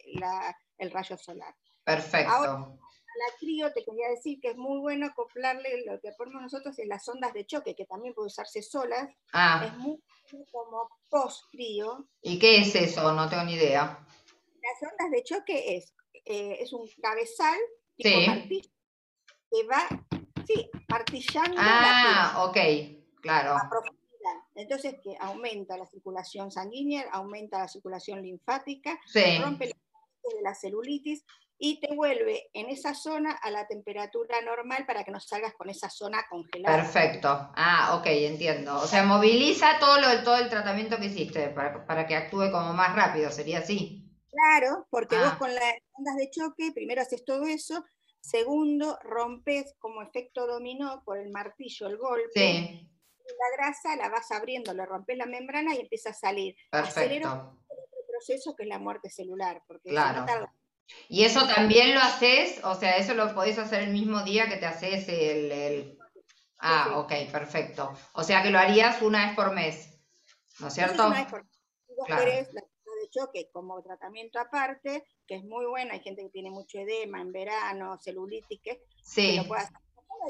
el rayo solar. Perfecto. Ahora, la crío te quería decir que es muy bueno acoplarle lo que ponemos nosotros en las ondas de choque, que también puede usarse solas. Ah. Es muy como post crío. ¿Y qué es eso? No tengo ni idea. Las ondas de choque es, eh, es un cabezal tipo martillo que va, sí, martillando ah, la ok, claro. A profundidad. Entonces que aumenta la circulación sanguínea, aumenta la circulación linfática, rompe de la celulitis y te vuelve en esa zona a la temperatura normal para que no salgas con esa zona congelada. Perfecto. Ah, ok, entiendo. O sea, moviliza todo, lo, todo el tratamiento que hiciste para, para que actúe como más rápido, ¿sería así? Claro, porque vos ah. con las ondas de choque, primero haces todo eso, segundo, rompes como efecto dominó por el martillo, el golpe. Sí. La grasa la vas abriendo, le rompes la membrana y empieza a salir. Perfecto. Acelera el proceso que es la muerte celular. Porque claro. ¿Y eso también lo haces? O sea, eso lo podés hacer el mismo día que te haces el... Ah, ok, perfecto. O sea que lo harías una vez por mes, ¿no es cierto? Una vez por mes choque como tratamiento aparte, que es muy buena, hay gente que tiene mucho edema en verano, celulitis, que sí. lo puede hacer.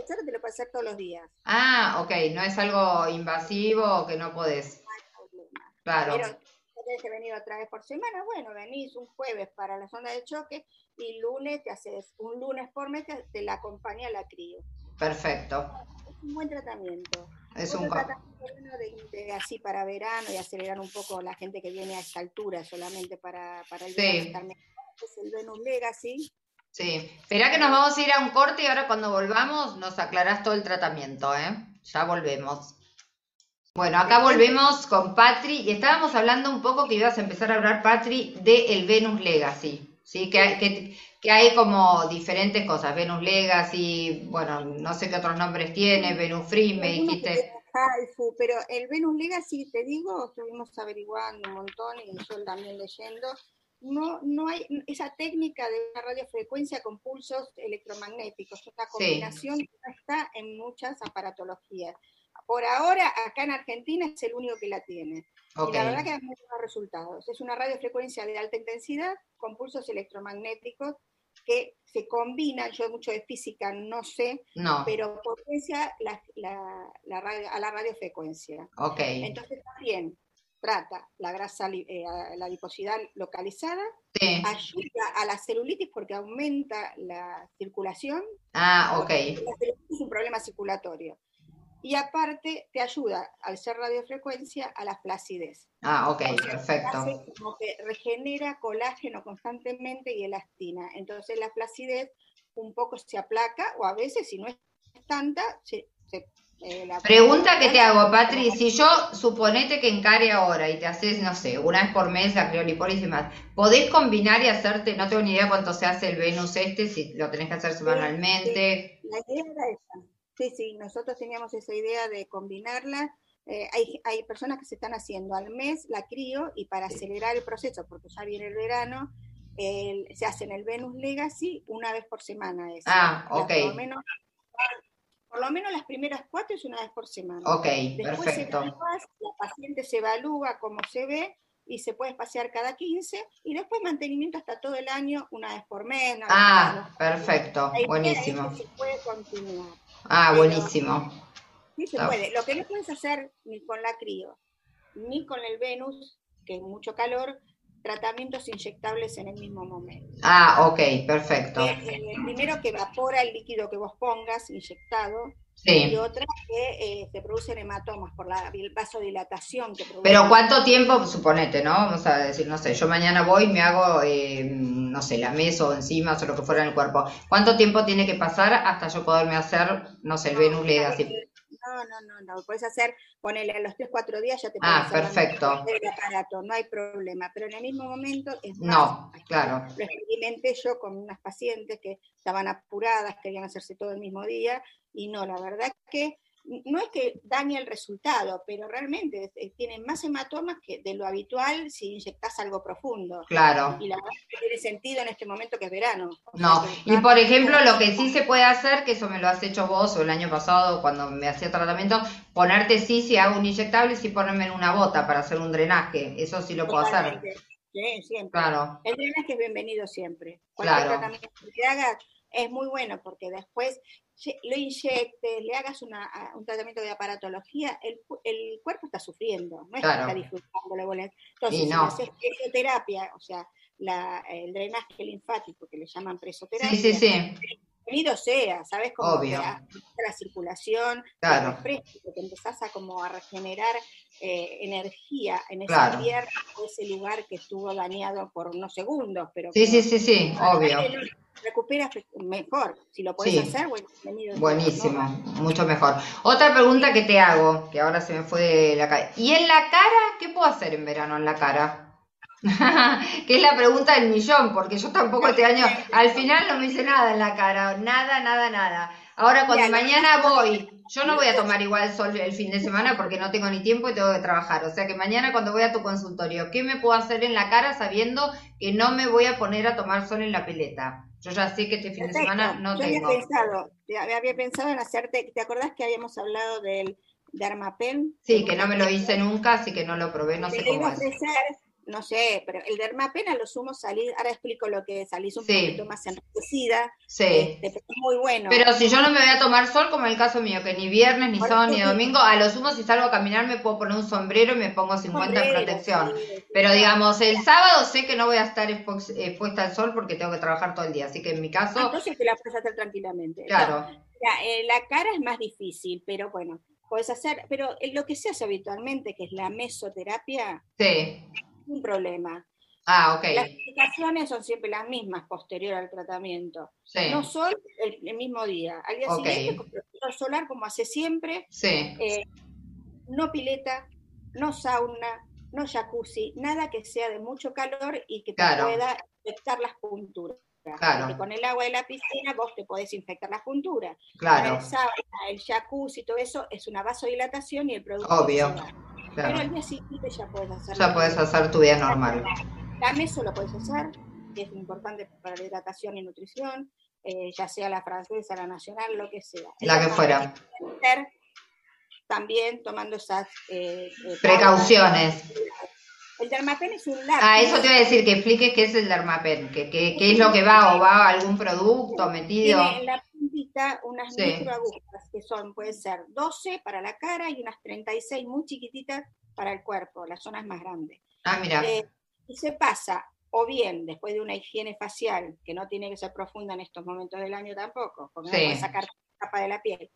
te lo puede hacer todos los días. Ah, ok, no es algo invasivo que no podés. No hay problema. Claro. Pero tienes que venir otra vez por semana, bueno, venís un jueves para la zona de choque y lunes te haces, un lunes por mes te, la acompaña la crío. Perfecto. Es un buen tratamiento. Es un de, así para verano y acelerar un poco la gente que viene a esta altura solamente para, para el sí. es el Venus Legacy. Sí, espera que nos vamos a ir a un corte y ahora cuando volvamos nos aclarás todo el tratamiento, ¿eh? Ya volvemos. Bueno, acá volvemos con Patri y estábamos hablando un poco que ibas a empezar a hablar, Patri, de el Venus Legacy, ¿sí? Que, que, que hay como diferentes cosas, Venus Legacy, bueno, no sé qué otros nombres tiene, Venus Free, me dijiste. Pero el Venus Legacy, te digo, estuvimos averiguando un montón y yo también leyendo, no, no hay esa técnica de una radiofrecuencia con pulsos electromagnéticos, una combinación que no está en muchas aparatologías. Por ahora, acá en Argentina es el único que la tiene. Y la verdad que da muy buenos resultados. Es una radiofrecuencia de alta intensidad con pulsos electromagnéticos que se combinan, yo mucho de física no sé, pero potencia la, la, a la radiofrecuencia. Okay. Entonces también trata la grasa, eh, la adiposidad localizada, ayuda a la celulitis porque aumenta la circulación. Ah, ok. La celulitis es un problema circulatorio y aparte te ayuda, al ser radiofrecuencia, a la flacidez. Ah, ok, perfecto. Como que regenera colágeno constantemente y elastina. Entonces la flacidez un poco se aplaca o a veces, si no es tanta, se... Eh, Pregunta que te hago, Patri, si yo suponete que encare ahora y te haces, no sé, una vez por mes la criolipólisis y más, ¿podés combinar y hacerte, no tengo ni idea cuánto se hace el Venus este, si lo tenés que hacer semanalmente? La idea era esa. Sí, sí, nosotros teníamos esa idea de combinarla. Eh, hay, hay, personas que se están haciendo al mes la crío y para acelerar el proceso, porque ya viene el verano, se hacen el Venus Legacy una vez por semana. ah, ok. Por lo, menos, por lo menos las primeras cuatro es una vez por semana. Ok, Después perfecto. la paciente se evalúa cómo se ve y se puede espaciar cada 15 y después mantenimiento hasta todo el año, una vez por mes. ah, perfecto, buenísimo. se puede continuar. Ah, buenísimo. Sí se puede. Lo que no puedes hacer ni con la crío, ni con el Venus, que es mucho calor, tratamientos inyectables en el mismo momento. Ah, ok, perfecto. Eh, primero que evapora el líquido que vos pongas inyectado, y otra que eh, se producen hematomas por la vasodilatación que produce. Pero ¿cuánto tiempo, suponete, no? Vamos a decir, no sé, yo mañana voy y me hago, eh, no sé, la mesa o enzimas o lo que fuera en el cuerpo. ¿Cuánto tiempo tiene que pasar hasta yo poderme hacer, no sé, el Venus Legacy? No, No, no, no, no. Puedes hacer, ponerle a los 3, 4 días ya te Ah, perfecto. El aparato, no hay problema. Pero en el mismo momento es más, No, claro. Lo experimenté yo con unas pacientes que estaban apuradas, querían hacerse todo el mismo día, y no, la verdad que no es que dañe el resultado, pero realmente tienen más hematomas que de lo habitual si inyectas algo profundo. Claro. Y la verdad que tiene sentido en este momento que es verano. no, y por ejemplo, lo que sí se puede hacer, que eso me lo has hecho vos o el año pasado cuando me hacía tratamiento, ponerte sí, si hago un inyectable, sí ponerme en una bota para hacer un drenaje. Eso sí lo puedo hacer. Sí, siempre. Claro. El drenaje es bienvenido siempre. Cualquier claro. tratamiento que hagas es muy bueno porque después lo inyectes, le hagas un tratamiento de aparatología, el, el, cuerpo está sufriendo, no es que está disfrutando. Entonces, no. si haces presoterapia, o sea, la, el drenaje linfático que le llaman presoterapia, sí, sí, sí. Bienvenido sea, ¿sabes? cómo Obvio. la circulación, claro. te empezás a como a regenerar eh, energía en ese claro. o ese lugar que estuvo dañado por unos segundos. Pero sí, sí, sí, sí, obvio recuperas mejor. Si lo puedes hacer, bueno, Buenísimo, mucho mejor. Otra pregunta que te hago, que ahora se me fue la cara. ¿Y en la cara? ¿Qué puedo hacer en verano en la cara? que es la pregunta del millón, porque yo tampoco este año, al final no me hice nada en la cara, nada, nada, nada. Ahora cuando mañana voy, yo no voy a tomar igual sol el fin de semana porque no tengo ni tiempo y tengo que trabajar. O sea que mañana cuando voy a tu consultorio, ¿qué me puedo hacer en la cara sabiendo que no me voy a poner a tomar sol en la pileta? Yo ya sé que este fin de semana no tengo. Había pensado, había pensado en hacerte, ¿te acordás que habíamos hablado del Dermapen? Sí, que no me lo hice nunca, así que no lo probé, no sé cómo es no sé, pero el dermapena lo sumo salir, ahora explico lo que es, salís un poquito más enriquecida, sí. Este, muy bueno. Pero si yo no me voy a tomar sol, como en el caso mío, que ni viernes, ni sábado, ni domingo, a lo sumo si salgo a caminar me puedo poner un sombrero y me pongo 50 en protección. pero digamos, el sábado sé que no voy a estar expuesta al sol porque tengo que trabajar todo el día, así que en mi caso... entonces te la puedes hacer tranquilamente. Claro. Eh, la cara es más difícil, pero bueno, puedes hacer, pero lo que se hace habitualmente, que es la mesoterapia, sí un problema. Ah, ok. Las indicaciones son siempre las mismas posterior al tratamiento. No sol el, mismo día. Al día siguiente, con solar como hace siempre. Sí. Eh, no pileta, no sauna, no jacuzzi, nada que sea de mucho calor y que te pueda infectar las punturas. Claro. Porque con el agua de la piscina vos te podés infectar las punturas. Claro. El sauna, el jacuzzi, todo eso es una vasodilatación y el producto. Obvio. Pero al día siguiente ya puedes hacer. Ya puedes hacer tu vida normal. La meso lo puedes hacer, que es importante para la hidratación y nutrición, eh, ya sea la francesa, la nacional, lo que sea. La que fuera. También tomando esas eh, eh, precauciones. El dermapen es un lápiz. Ah, eso te iba a decir, que expliques qué es el dermapen, que, qué es lo que va o va algún producto metido. Tiene en la unas microagujas que son, puede ser 12 para la cara y unas 36 muy chiquititas para el cuerpo, las zonas más grandes. Ah, mira. Eh, y se pasa, o bien después de una higiene facial, que no tiene que ser profunda en estos momentos del año tampoco, porque no puede sacar capa de la piel,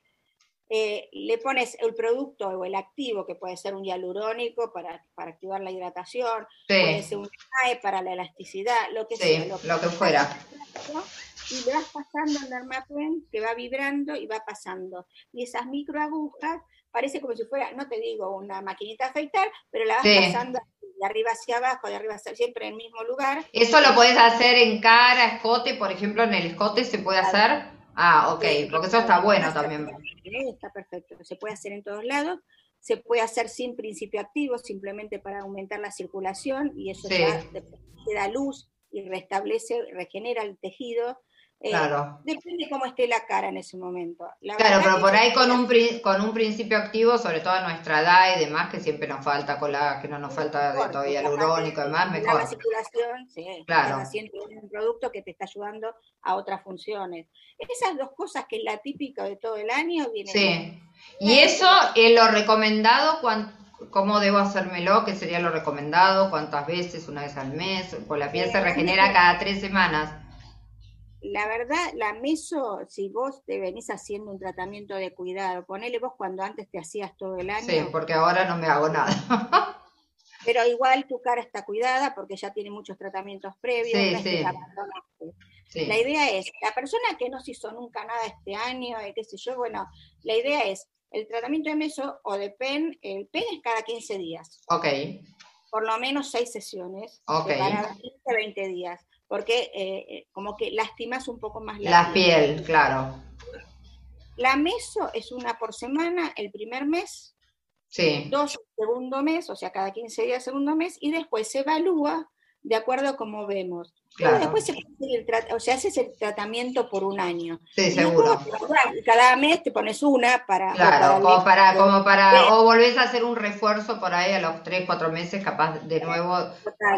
eh, le pones el producto o el activo, que puede ser un hialurónico para, para activar la hidratación, puede ser un AE para la elasticidad, lo que sea. Lo que, fuera. Y le vas pasando el dermapen que va vibrando y va pasando. Y esas microagujas, parece como si fuera, no te digo una maquinita a afeitar, pero la vas pasando de arriba hacia abajo, de arriba hacia siempre en el mismo lugar. ¿Eso lo puedes hacer en cara, escote, por ejemplo, en el escote se puede hacer? Ah, ok, porque eso está bueno también. Está perfecto, se puede hacer en todos lados, se puede hacer sin principio activo, simplemente para aumentar la circulación y eso ya da luz y restablece, regenera el tejido eh, claro. Depende cómo esté la cara en ese momento. claro, pero por ahí con un, con un principio activo, sobre todo a nuestra edad y demás, que siempre nos falta que no nos falta de todavía el urónico y demás, mejor. La circulación, sí, claro. haciendo un producto que te está ayudando a otras funciones. Esas dos cosas que es la típica de todo el año vienen. Sí. Y eso es lo recomendado ¿Cómo debo hacérmelo? ¿Qué sería lo recomendado? ¿Cuántas veces? ¿Una vez al mes? Pues la piel se regenera cada tres semanas la verdad, la meso, si vos te venís haciendo un tratamiento de cuidado, ponele vos cuando antes te hacías todo el año. Sí, porque ahora no me hago nada. pero igual tu cara está cuidada porque ya tiene muchos tratamientos previos. Sí, sí. La idea es, la persona que no se hizo nunca nada este año, qué sé yo, bueno, la idea es El tratamiento de meso o de PEN, el PEN es cada 15 días. Ok. Por lo menos 6 sesiones. Ok. Para 15, 20 días. Porque eh, eh, como que lastimas un poco más la, la piel. claro. La meso es una por semana el primer mes. Sí. Dos el segundo mes, o sea, cada 15 días segundo mes, y después se evalúa de acuerdo a cómo vemos. Claro. después se el o sea, haces el tratamiento por un año. Sí, seguro. cada mes te pones una para... Claro, como para, como para, o volvés a hacer un refuerzo por ahí a los 3, 4 meses, capaz de nuevo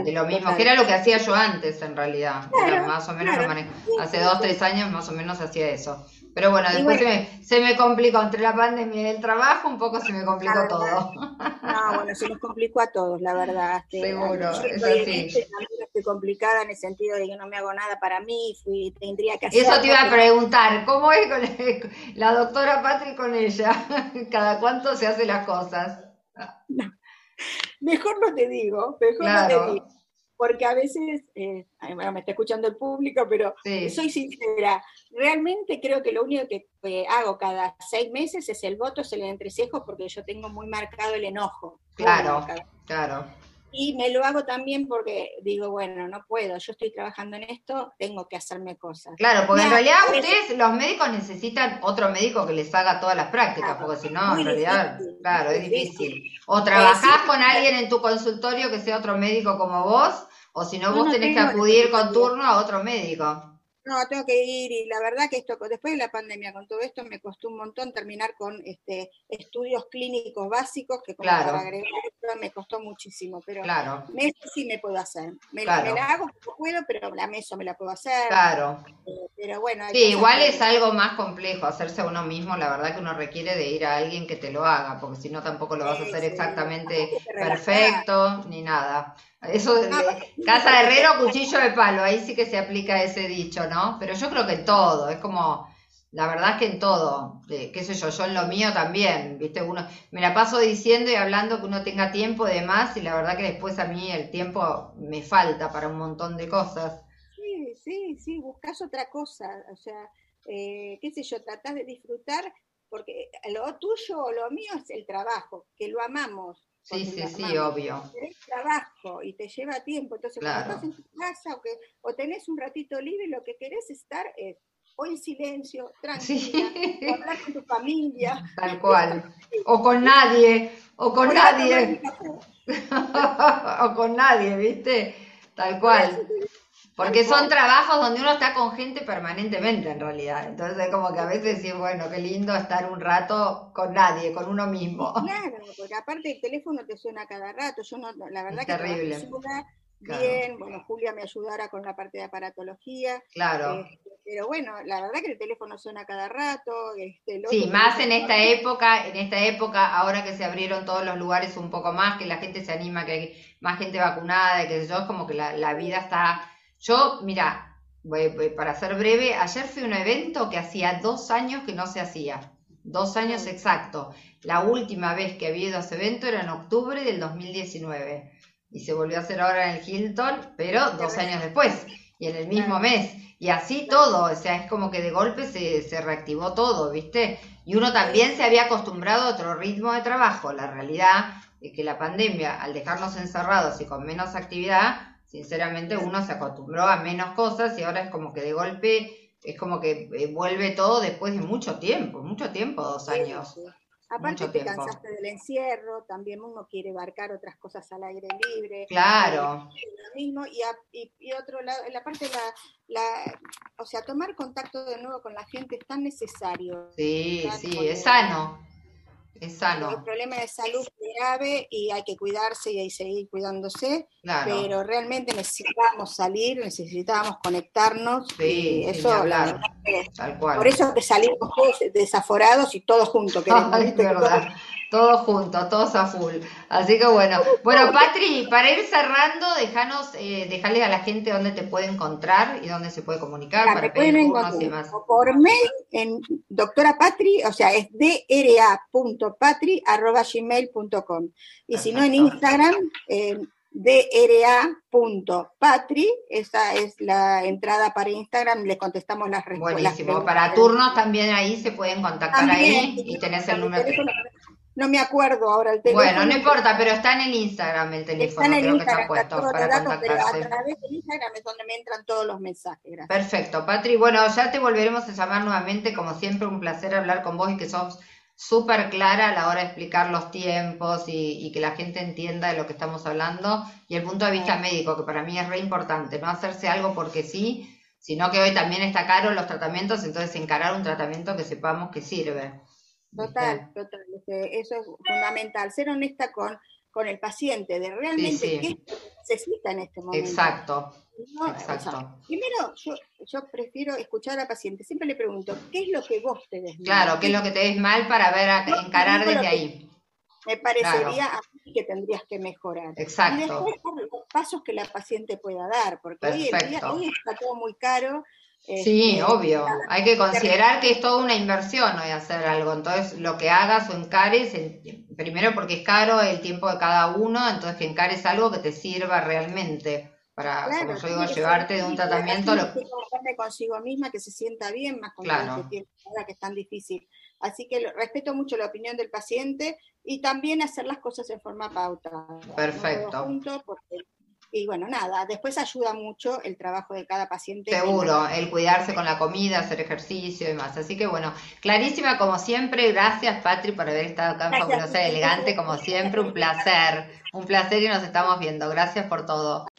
de lo mismo, que era lo que hacía yo antes en realidad. más o menos Hace 2, 3 años más o menos hacía eso. Pero bueno, después Se, me, complicó entre la pandemia y el trabajo, un poco se me complicó todo. No, bueno, se nos complicó a todos, la verdad. Seguro, es así. Estoy complicada en el sentido de que no me hago nada para mí, fui, tendría que hacer. Eso te iba a preguntar, ¿cómo es con la doctora Patri con ella? ¿Cada cuánto se hace las cosas? Mejor no te digo, mejor no te digo porque a veces, eh, bueno, me está escuchando el público, pero soy sincera, realmente creo que lo único que hago cada seis meses es el voto, es el entrecejo, porque yo tengo muy marcado el enojo. Claro, claro. Y me lo hago también porque digo, bueno, no puedo, yo estoy trabajando en esto, tengo que hacerme cosas. Claro, porque en realidad ustedes, los médicos necesitan otro médico que les haga todas las prácticas, porque si no, en realidad, claro, es difícil. O trabajás con alguien en tu consultorio que sea otro médico como vos, o si no, vos tenés que acudir con turno a otro médico. No, tengo que ir y la verdad que esto, después de la pandemia, con todo esto, me costó un montón terminar con este estudios clínicos básicos, que como para agregar esto me costó muchísimo, pero claro. meso sí me puedo hacer. Me, la hago puedo, pero la meso me la puedo hacer. Claro. Eh, pero bueno. Sí, igual es algo más complejo, hacerse uno mismo, la verdad que uno requiere de ir a alguien que te lo haga, porque si no tampoco lo vas a hacer exactamente perfecto, ni nada. Eso, de, casa de herrero, cuchillo de palo, ahí sí que se aplica ese dicho, ¿no? Pero yo creo que en todo, es como, la verdad es que en todo, qué sé yo, yo en lo mío también, ¿viste? Uno, me la paso diciendo y hablando que uno tenga tiempo de más y la verdad que después a mí el tiempo me falta para un montón de cosas. Sí, sí, buscas otra cosa, o sea, eh, qué sé yo, tratás de disfrutar, porque lo tuyo o lo mío es el trabajo, que lo amamos, Sí, sí, sí, obvio. Tenés trabajo y te lleva tiempo, entonces cuando estás en tu casa o, que, o tenés un ratito libre, lo que querés estar es o en silencio, tranquila, o hablar con tu familia. Tal cual. O con nadie, o con nadie. o con nadie, ¿viste? Tal cual. Porque son trabajos donde uno está con gente permanentemente en realidad. Entonces como que a veces sí, bueno, qué lindo estar un rato con nadie, con uno mismo. Claro, porque aparte el teléfono te suena cada rato. Yo no, la verdad que terrible. Ayuda bien, bueno, Julia me ayudara con la parte de aparatología. Claro. Este, pero bueno, la verdad que el teléfono suena cada rato. Este, sí, más en esta época, en esta época, ahora que se abrieron todos los lugares un poco más, que la gente se anima, que hay más gente vacunada, que yo, es como que la, la vida está yo, mira, para ser breve, ayer fui a un evento que hacía dos años que no se hacía. Dos años exacto. La última vez que había ido a ese evento era en octubre del 2019. Y se volvió a hacer ahora en el Hilton, pero dos años después. Y en el mismo mes. Y así todo. O sea, es como que de golpe se, se reactivó todo, ¿viste? Y uno también se había acostumbrado a otro ritmo de trabajo. La realidad es que la pandemia, al dejarnos encerrados y con menos actividad, sinceramente uno se acostumbró a menos cosas y ahora es como que de golpe es como que eh, vuelve todo después de mucho tiempo, mucho tiempo, dos años. Aparte te cansaste del encierro, también uno quiere abarcar otras cosas al aire libre. Claro. Lo mismo, y, y, otro lado, la parte de la, la, o sea, tomar contacto de nuevo con la gente es tan necesario. Sí, sí, es sano. Es sano. El problema de salud es grave y hay que cuidarse y hay que seguir cuidándose, pero realmente necesitamos salir, necesitamos conectarnos. Sí, eso, Tal cual. Por eso que salimos todos desaforados y todos juntos. Ay, verdad todos juntos, todos a full. Así que bueno. Bueno, Patri, para ir cerrando, déjanos, eh, dejarle a la gente dónde te puede encontrar y dónde se puede comunicar para pedir y más. Por mail en doctora Patri, o sea, es dra.patri.gmail.com. Y si no, en Instagram, dra.patri, esa es la entrada para Instagram, le contestamos las respuestas. Buenísimo, para turnos también ahí se pueden contactar ahí y tenés el número. No me acuerdo ahora el teléfono. Bueno, no importa, pero está en el Instagram el teléfono. Está en el Instagram, está puesto para datos, pero a través del Instagram es donde me entran todos los mensajes. Perfecto, Patri. Bueno, ya te volveremos a llamar nuevamente. Como siempre, un placer hablar con vos y que sos súper clara a la hora de explicar los tiempos y, que la gente entienda de lo que estamos hablando y el punto de vista médico, que para mí es re importante, no hacerse algo porque sí, sino que hoy también está caro los tratamientos, entonces encarar un tratamiento que sepamos que sirve. Total, total, eso es fundamental, ser honesta con, con el paciente, de realmente qué necesita en este momento. Exacto. Exacto. primero, yo, yo prefiero escuchar al paciente. Siempre le pregunto, ¿qué es lo que vos te des mal? Claro, ¿qué es lo que te des mal para ver, a, encarar desde ahí? Me parecería a mí que tendrías que mejorar. Exacto. Y después los pasos que la paciente pueda dar, porque hoy, hoy está todo muy caro. Sí, este, obvio. Hay que considerar que es toda una inversión hoy hacer algo. Entonces, lo que hagas o encares, primero porque es caro el tiempo de cada uno, entonces que encares algo que te sirva realmente para, como yo digo, llevarte de un tratamiento. Lo... Consigo misma, que se sienta bien, más con claro. que ahora que es tan difícil. Así que respeto mucho la opinión del paciente y también hacer las cosas en forma pauta. Perfecto. Y bueno, nada, después ayuda mucho el trabajo de cada paciente. Seguro, el cuidarse con la comida, hacer ejercicio y más. Así que bueno, clarísima como siempre. Gracias, Patri, por haber estado en Fabulosa Elegante, como siempre. Un placer, un placer y nos estamos viendo. Gracias por todo.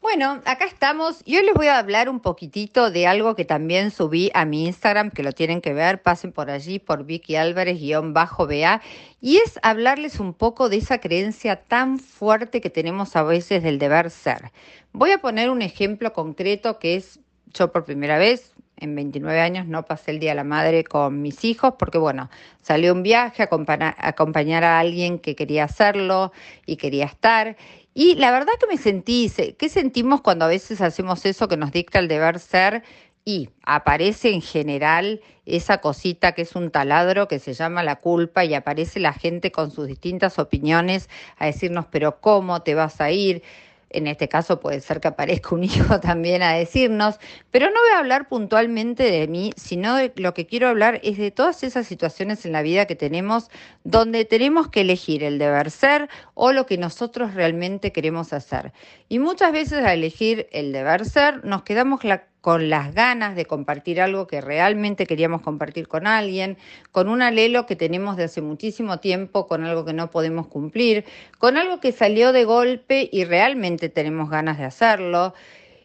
Bueno, acá estamos. Yo les voy a hablar un poquitito de algo que también subí a mi Instagram, que lo tienen que ver, pasen por allí, por Vicky Álvarez-BA, y es hablarles un poco de esa creencia tan fuerte que tenemos a veces del deber ser. Voy a poner un ejemplo concreto que es, yo por primera vez, en 29 años no pasé el Día de la Madre con mis hijos porque, bueno, salió un viaje a acompañar a alguien que quería hacerlo y quería estar. Y la verdad que me sentí, ¿qué sentimos cuando a veces hacemos eso que nos dicta el deber ser? Y aparece en general esa cosita que es un taladro que se llama la culpa y aparece la gente con sus distintas opiniones a decirnos, pero ¿cómo te vas a ir? En este caso puede ser que aparezca un hijo también a decirnos, pero no voy a hablar puntualmente de mí, sino de lo que quiero hablar es de todas esas situaciones en la vida que tenemos donde tenemos que elegir el deber ser o lo que nosotros realmente queremos hacer. Y muchas veces al elegir el deber ser nos quedamos la con las ganas de compartir algo que realmente queríamos compartir con alguien, con un alelo que tenemos de hace muchísimo tiempo, con algo que no podemos cumplir, con algo que salió de golpe y realmente tenemos ganas de hacerlo.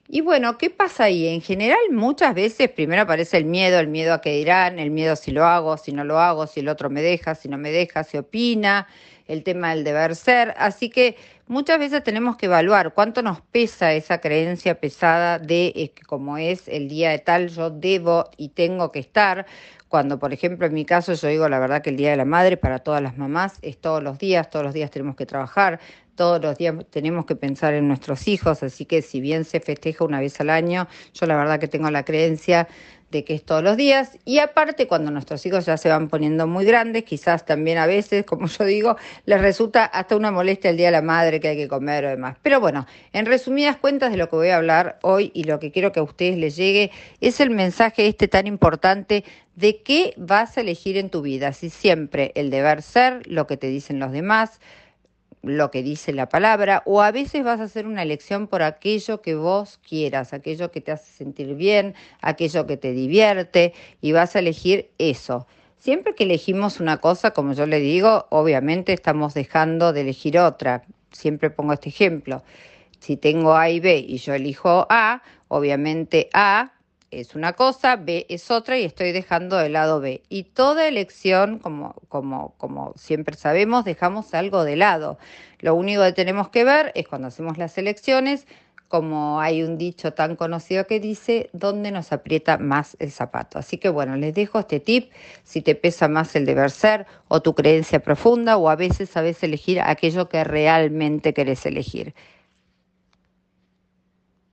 Y bueno, ¿qué pasa ahí? En general muchas veces primero aparece el miedo, el miedo a que dirán, el miedo si lo hago, si no lo hago, si el otro me deja, si no me deja, si opina, el tema del deber ser. Así que muchas veces tenemos que evaluar cuánto nos pesa esa creencia pesada de que como es el día de tal, yo debo y tengo que estar. Cuando, por ejemplo, en mi caso, yo digo la verdad que el Día de la Madre para todas las mamás es todos los días, todos los días tenemos que trabajar, todos los días tenemos que pensar en nuestros hijos, así que si bien se festeja una vez al año, yo la verdad que tengo la creencia de que es todos los días y aparte cuando nuestros hijos ya se van poniendo muy grandes, quizás también a veces, como yo digo, les resulta hasta una molestia el día de la madre que hay que comer o demás. Pero bueno, en resumidas cuentas de lo que voy a hablar hoy y lo que quiero que a ustedes les llegue es el mensaje este tan importante de qué vas a elegir en tu vida, si siempre el deber ser, lo que te dicen los demás, lo que dice la palabra, o a veces vas a hacer una elección por aquello que vos quieras, aquello que te hace sentir bien, aquello que te divierte, y vas a elegir eso. Siempre que elegimos una cosa, como yo le digo, obviamente estamos dejando de elegir otra. Siempre pongo este ejemplo. Si tengo A y B y yo elijo A, obviamente A es una cosa, B es otra y estoy dejando de lado B. Y toda elección, como, como, como siempre sabemos, dejamos algo de lado. Lo único que tenemos que ver es cuando hacemos las elecciones, como hay un dicho tan conocido que dice, ¿dónde nos aprieta más el zapato? Así que bueno, les dejo este tip, si te pesa más el deber ser o tu creencia profunda o a veces sabes elegir aquello que realmente querés elegir.